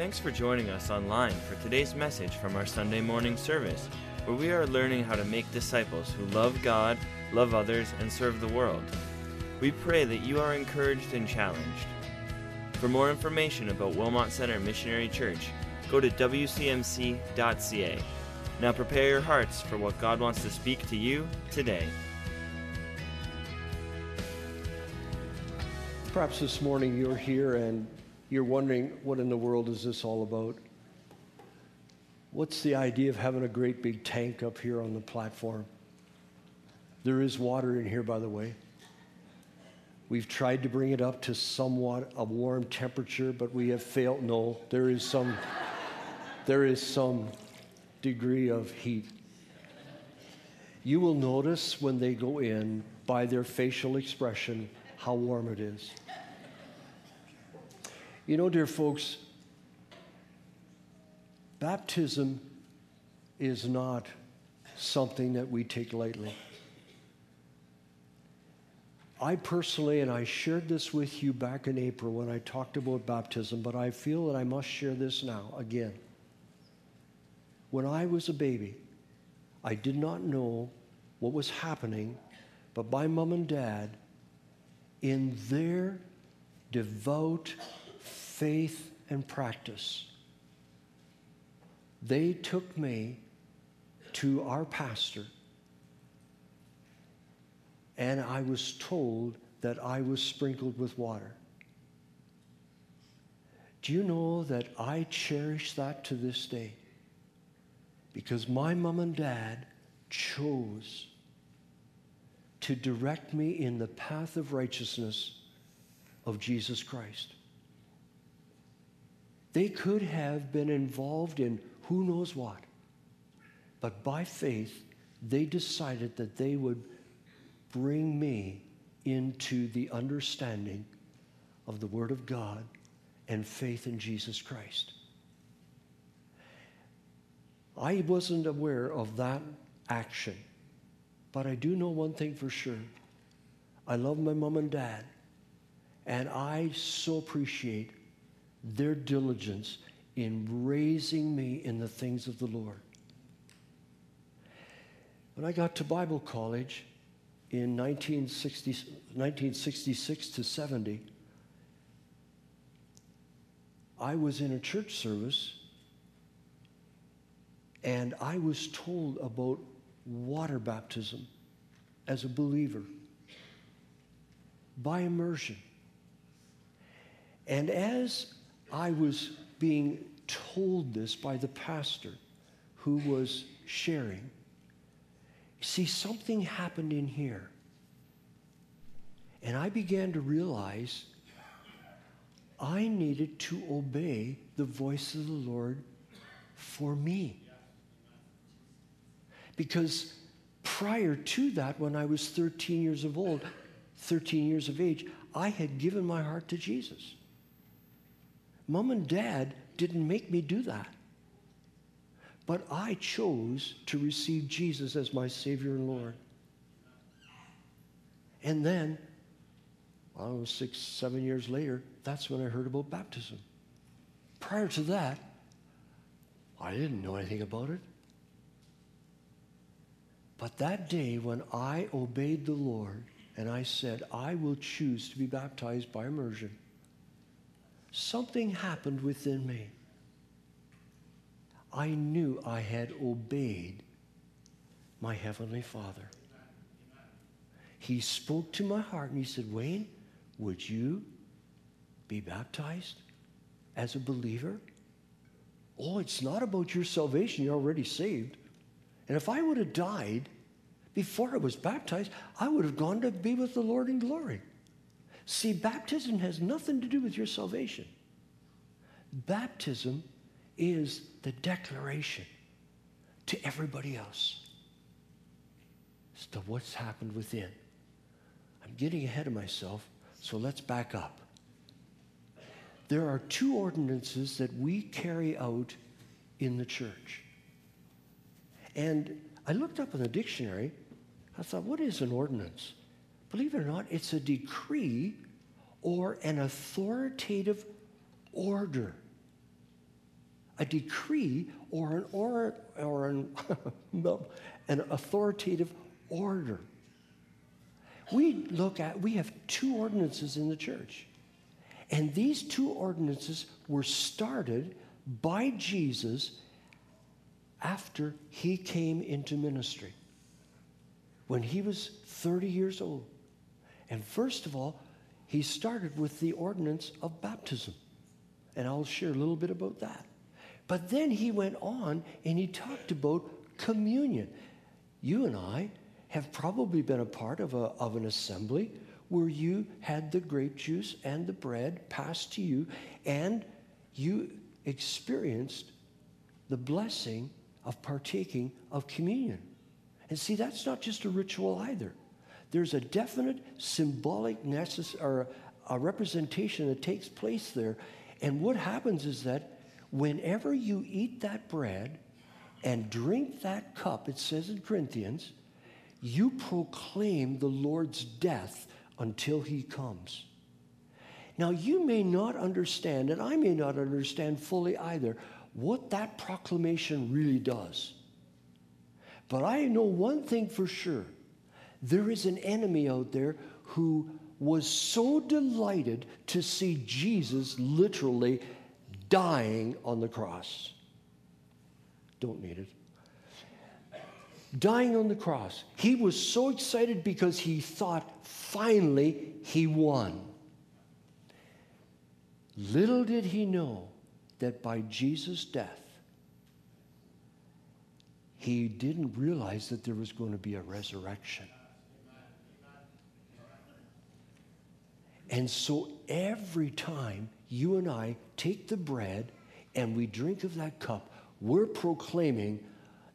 Thanks for joining us online for today's message from our Sunday morning service, where we are learning how to make disciples who love God, love others, and serve the world. We pray that you are encouraged and challenged. For more information about Wilmot Center Missionary Church, go to wcmc.ca. Now prepare your hearts for what God wants to speak to you today. Perhaps this morning you're here and you're wondering what in the world is this all about? What's the idea of having a great big tank up here on the platform? There is water in here, by the way. We've tried to bring it up to somewhat a warm temperature, but we have failed. No, there is some, there is some degree of heat. You will notice when they go in by their facial expression how warm it is. You know, dear folks, baptism is not something that we take lightly. I personally, and I shared this with you back in April when I talked about baptism, but I feel that I must share this now again. When I was a baby, I did not know what was happening, but my mom and dad, in their devout faith and practice, they took me to our pastor and I was told that I was sprinkled with water. Do you know that I cherish that to this day? Because my mom and dad chose to direct me in the path of righteousness of Jesus Christ. They could have been involved in who knows what, but by faith, they decided that they would bring me into the understanding of the Word of God and faith in Jesus Christ. I wasn't aware of that action, but I do know one thing for sure. I love my mom and dad, and I so appreciate their diligence in raising me in the things of the Lord. When I got to Bible college, in 1960, 1966 to 70, I was in a church service and I was told about water baptism as a believer by immersion. And as I was being told this by the pastor who was sharing, See, something happened in here. And I began to realize I needed to obey the voice of the Lord for me. Because prior to that, when I was 13 years of old, 13 years of age, I had given my heart to Jesus. Mom and dad didn't make me do that. But I chose to receive Jesus as my Savior and Lord. And then, I don't know, six, seven years later, that's when I heard about baptism. Prior to that, I didn't know anything about it. But that day when I obeyed the Lord and I said, I will choose to be baptized by immersion, something happened within me. I knew I had obeyed my Heavenly Father. He spoke to my heart and he said, Wayne, would you be baptized as a believer? Oh, it's not about your salvation. You're already saved. And if I would have died before I was baptized, I would have gone to be with the Lord in glory. See, baptism has nothing to do with your salvation. Baptism is the declaration to everybody else as to what's happened within. I'm getting ahead of myself, so let's back up. There are two ordinances that we carry out in the church. And I looked up in the dictionary. I thought, what is an ordinance? Believe it or not, it's a decree or an authoritative order a decree or an, or, or an, an authoritative order. We look at, we have two ordinances in the church. And these two ordinances were started by Jesus after he came into ministry, when he was 30 years old. And first of all, he started with the ordinance of baptism. And I'll share a little bit about that. But then he went on and he talked about communion. You and I have probably been a part of, a, of an assembly where you had the grape juice and the bread passed to you, and you experienced the blessing of partaking of communion. And see, that's not just a ritual either. There's a definite symbolic necess- or a representation that takes place there. And what happens is that whenever you eat that bread and drink that cup, it says in Corinthians, you proclaim the Lord's death until he comes. Now, you may not understand, and I may not understand fully either, what that proclamation really does. But I know one thing for sure there is an enemy out there who was so delighted to see Jesus literally dying on the cross. Don't need it. Dying on the cross. He was so excited because he thought finally he won. Little did he know that by Jesus' death, he didn't realize that there was going to be a resurrection. And so every time you and I take the bread and we drink of that cup, we're proclaiming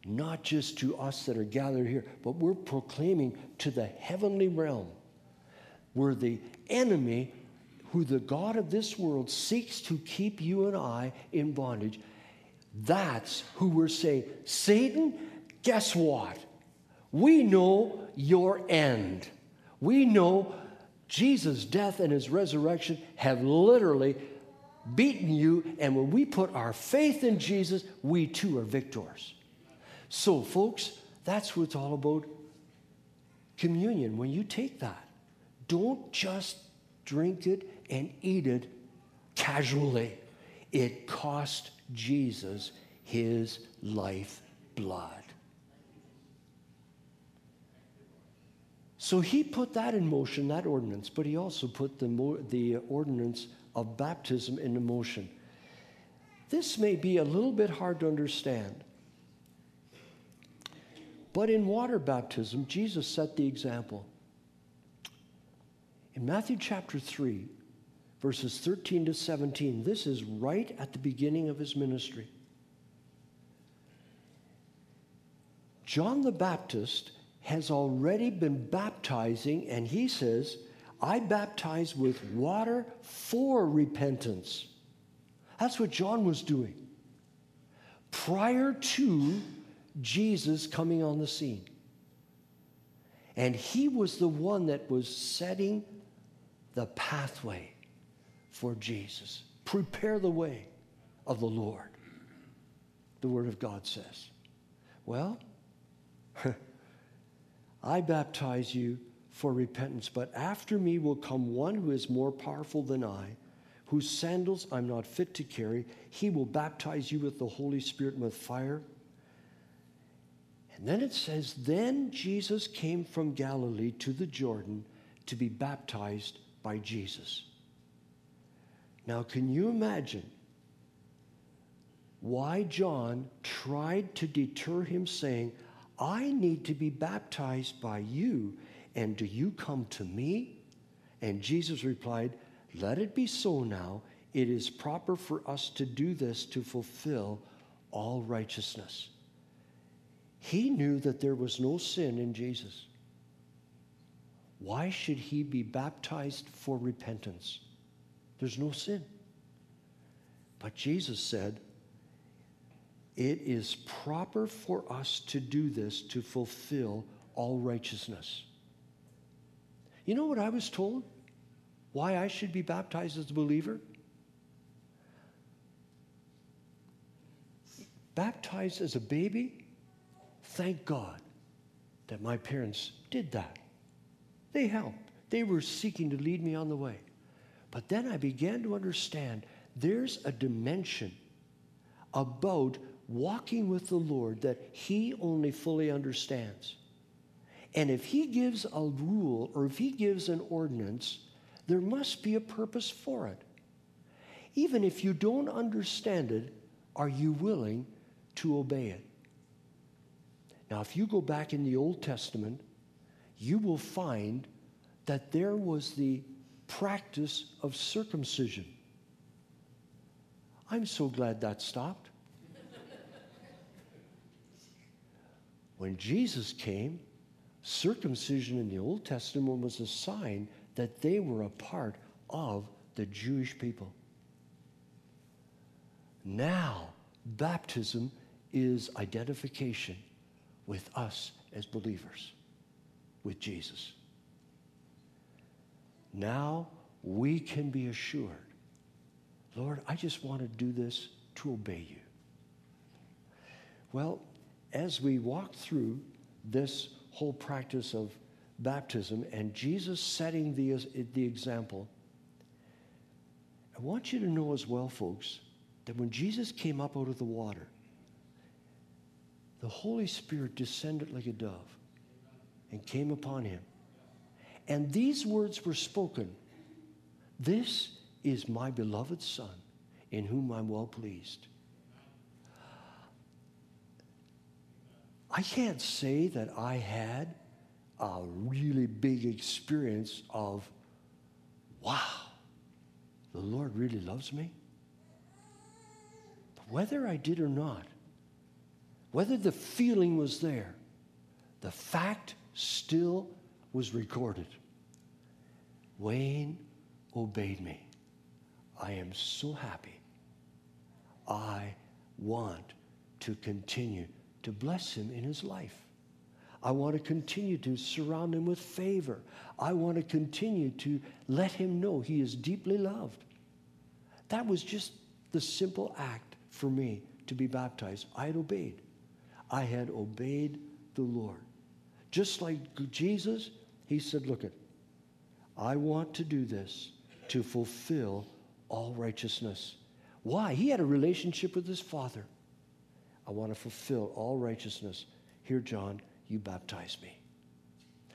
not just to us that are gathered here, but we're proclaiming to the heavenly realm where the enemy, who the God of this world seeks to keep you and I in bondage, that's who we're saying, Satan, guess what? We know your end. We know Jesus' death and his resurrection have literally beaten you, and when we put our faith in Jesus, we too are victors. So, folks, that's what it's all about communion. When you take that, don't just drink it and eat it casually. It cost Jesus his life blood. So he put that in motion, that ordinance, but he also put the, the ordinance of baptism into motion. This may be a little bit hard to understand. But in water baptism, Jesus set the example. In Matthew chapter 3, verses 13 to 17, this is right at the beginning of his ministry. John the Baptist has already been baptizing, and he says, I baptize with water for repentance. That's what John was doing prior to Jesus coming on the scene. And he was the one that was setting the pathway for Jesus. Prepare the way of the Lord, the Word of God says. Well, I baptize you for repentance, but after me will come one who is more powerful than I, whose sandals I'm not fit to carry. He will baptize you with the Holy Spirit and with fire. And then it says, Then Jesus came from Galilee to the Jordan to be baptized by Jesus. Now, can you imagine why John tried to deter him, saying, I need to be baptized by you, and do you come to me? And Jesus replied, Let it be so now. It is proper for us to do this to fulfill all righteousness. He knew that there was no sin in Jesus. Why should he be baptized for repentance? There's no sin. But Jesus said, it is proper for us to do this to fulfill all righteousness. You know what I was told? Why I should be baptized as a believer? baptized as a baby, thank God that my parents did that. They helped, they were seeking to lead me on the way. But then I began to understand there's a dimension about walking with the Lord that He only fully understands. And if He gives a rule or if He gives an ordinance, there must be a purpose for it. Even if you don't understand it, are you willing to obey it? Now, if you go back in the Old Testament, you will find that there was the practice of circumcision. I'm so glad that stopped. When Jesus came, circumcision in the Old Testament was a sign that they were a part of the Jewish people. Now, baptism is identification with us as believers, with Jesus. Now we can be assured, Lord, I just want to do this to obey you. Well, as we walk through this whole practice of baptism and Jesus setting the, the example, I want you to know as well, folks, that when Jesus came up out of the water, the Holy Spirit descended like a dove and came upon him. And these words were spoken This is my beloved Son, in whom I'm well pleased. I can't say that I had a really big experience of, wow, the Lord really loves me. But whether I did or not, whether the feeling was there, the fact still was recorded. Wayne obeyed me. I am so happy. I want to continue to bless him in his life. I want to continue to surround him with favor. I want to continue to let him know he is deeply loved. That was just the simple act for me to be baptized. I had obeyed. I had obeyed the Lord. Just like Jesus, he said, Look, it, I want to do this to fulfill all righteousness. Why? He had a relationship with his Father. I want to fulfill all righteousness. Here, John, you baptize me.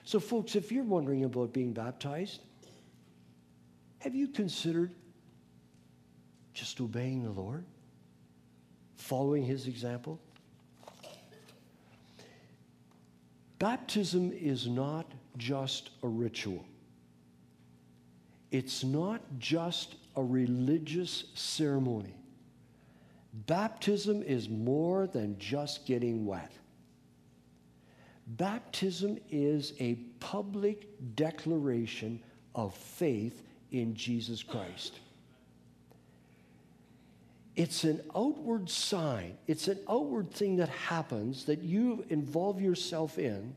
So, folks, if you're wondering about being baptized, have you considered just obeying the Lord? Following his example? Baptism is not just a ritual. It's not just a religious ceremony. Baptism is more than just getting wet. Baptism is a public declaration of faith in Jesus Christ. It's an outward sign, it's an outward thing that happens that you involve yourself in.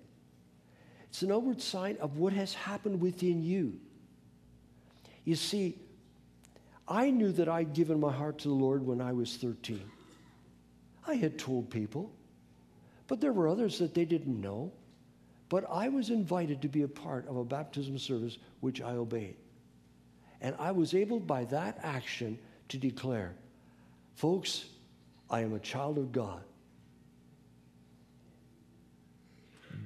It's an outward sign of what has happened within you. You see, I knew that I'd given my heart to the Lord when I was 13. I had told people, but there were others that they didn't know. But I was invited to be a part of a baptism service which I obeyed. And I was able by that action to declare, Folks, I am a child of God.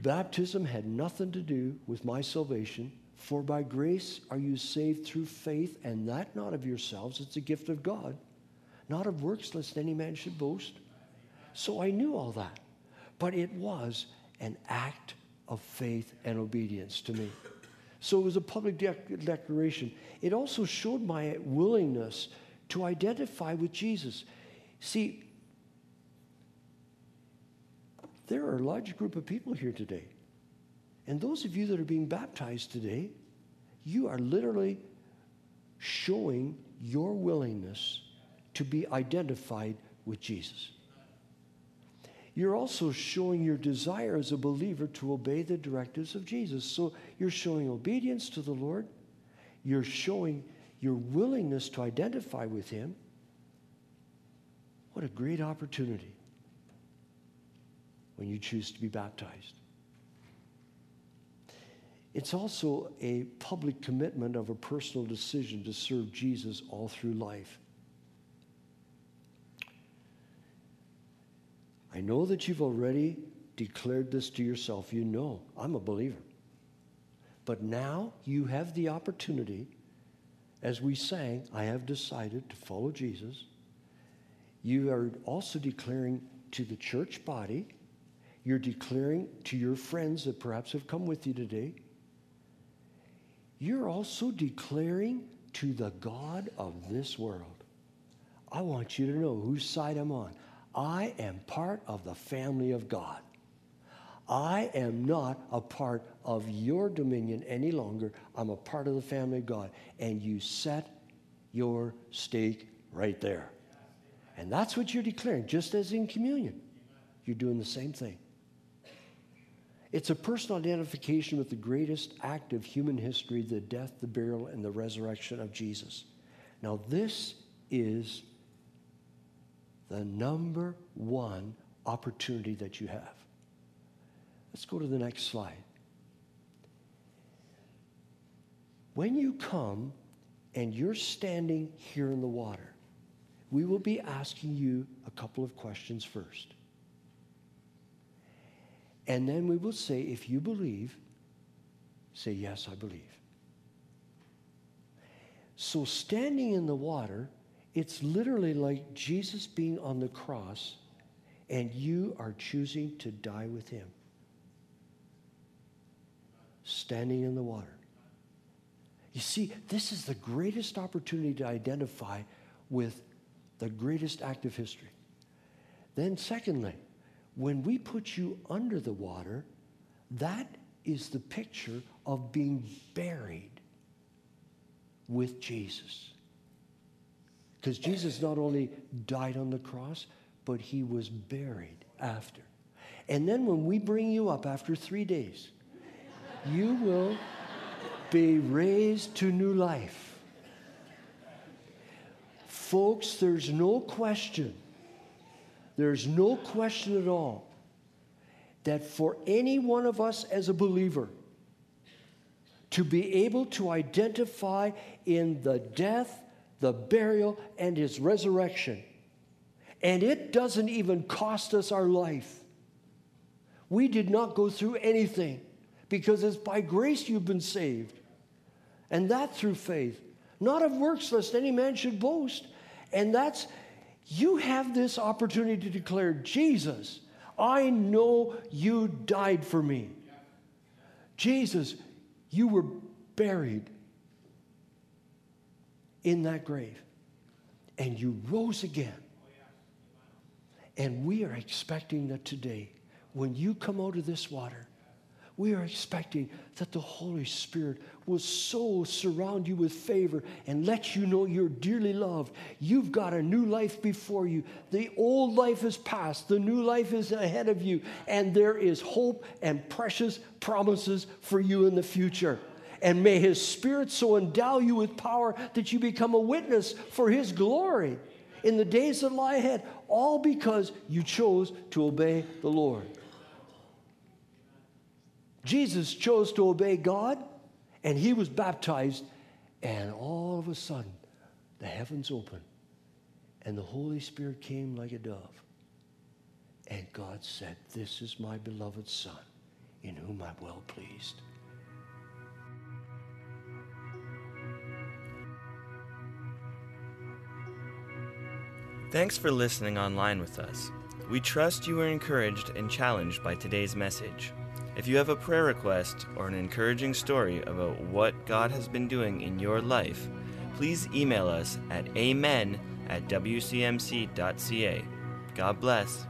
Baptism had nothing to do with my salvation, for by grace are you saved through faith, and that not of yourselves, it's a gift of God, not of works, lest any man should boast. So I knew all that. But it was an act of faith and obedience to me. So it was a public de- declaration. It also showed my willingness to identify with Jesus. See, there are a large group of people here today. And those of you that are being baptized today, you are literally showing your willingness to be identified with Jesus. You're also showing your desire as a believer to obey the directives of Jesus. So you're showing obedience to the Lord. You're showing your willingness to identify with Him, what a great opportunity when you choose to be baptized. It's also a public commitment of a personal decision to serve Jesus all through life. I know that you've already declared this to yourself. You know, I'm a believer. But now you have the opportunity, as we sang, I have decided to follow Jesus. You are also declaring to the church body, you're declaring to your friends that perhaps have come with you today, you're also declaring to the God of this world. I want you to know whose side I'm on. I am part of the family of God. I am not a part of your dominion any longer. I'm a part of the family of God. And you set your stake right there. And that's what you're declaring, just as in communion. You're doing the same thing. It's a personal identification with the greatest act of human history the death, the burial, and the resurrection of Jesus. Now, this is the number one opportunity that you have. Let's go to the next slide. When you come and you're standing here in the water, we will be asking you a couple of questions first. And then we will say, if you believe, say, Yes, I believe. So, standing in the water, it's literally like Jesus being on the cross and you are choosing to die with him. Standing in the water. You see, this is the greatest opportunity to identify with the greatest act of history. Then, secondly, when we put you under the water, that is the picture of being buried with Jesus. Because Jesus not only died on the cross, but he was buried after. And then when we bring you up after three days, you will be raised to new life. Folks, there's no question there's no question at all that for any one of us as a believer to be able to identify in the death, the burial, and his resurrection, and it doesn't even cost us our life. We did not go through anything because it's by grace you've been saved, and that through faith. Not of works, lest any man should boast. And that's you have this opportunity to declare, Jesus, I know you died for me. Jesus, you were buried in that grave and you rose again. And we are expecting that today, when you come out of this water, we are expecting that the Holy Spirit will so surround you with favor and let you know you're dearly loved. You've got a new life before you. The old life is past, the new life is ahead of you, and there is hope and precious promises for you in the future. And may His Spirit so endow you with power that you become a witness for His glory in the days that lie ahead, all because you chose to obey the Lord. Jesus chose to obey God and he was baptized, and all of a sudden, the heavens opened and the Holy Spirit came like a dove. And God said, This is my beloved Son, in whom I'm well pleased. Thanks for listening online with us. We trust you were encouraged and challenged by today's message. If you have a prayer request or an encouraging story about what God has been doing in your life, please email us at amen at wcmc.ca. God bless.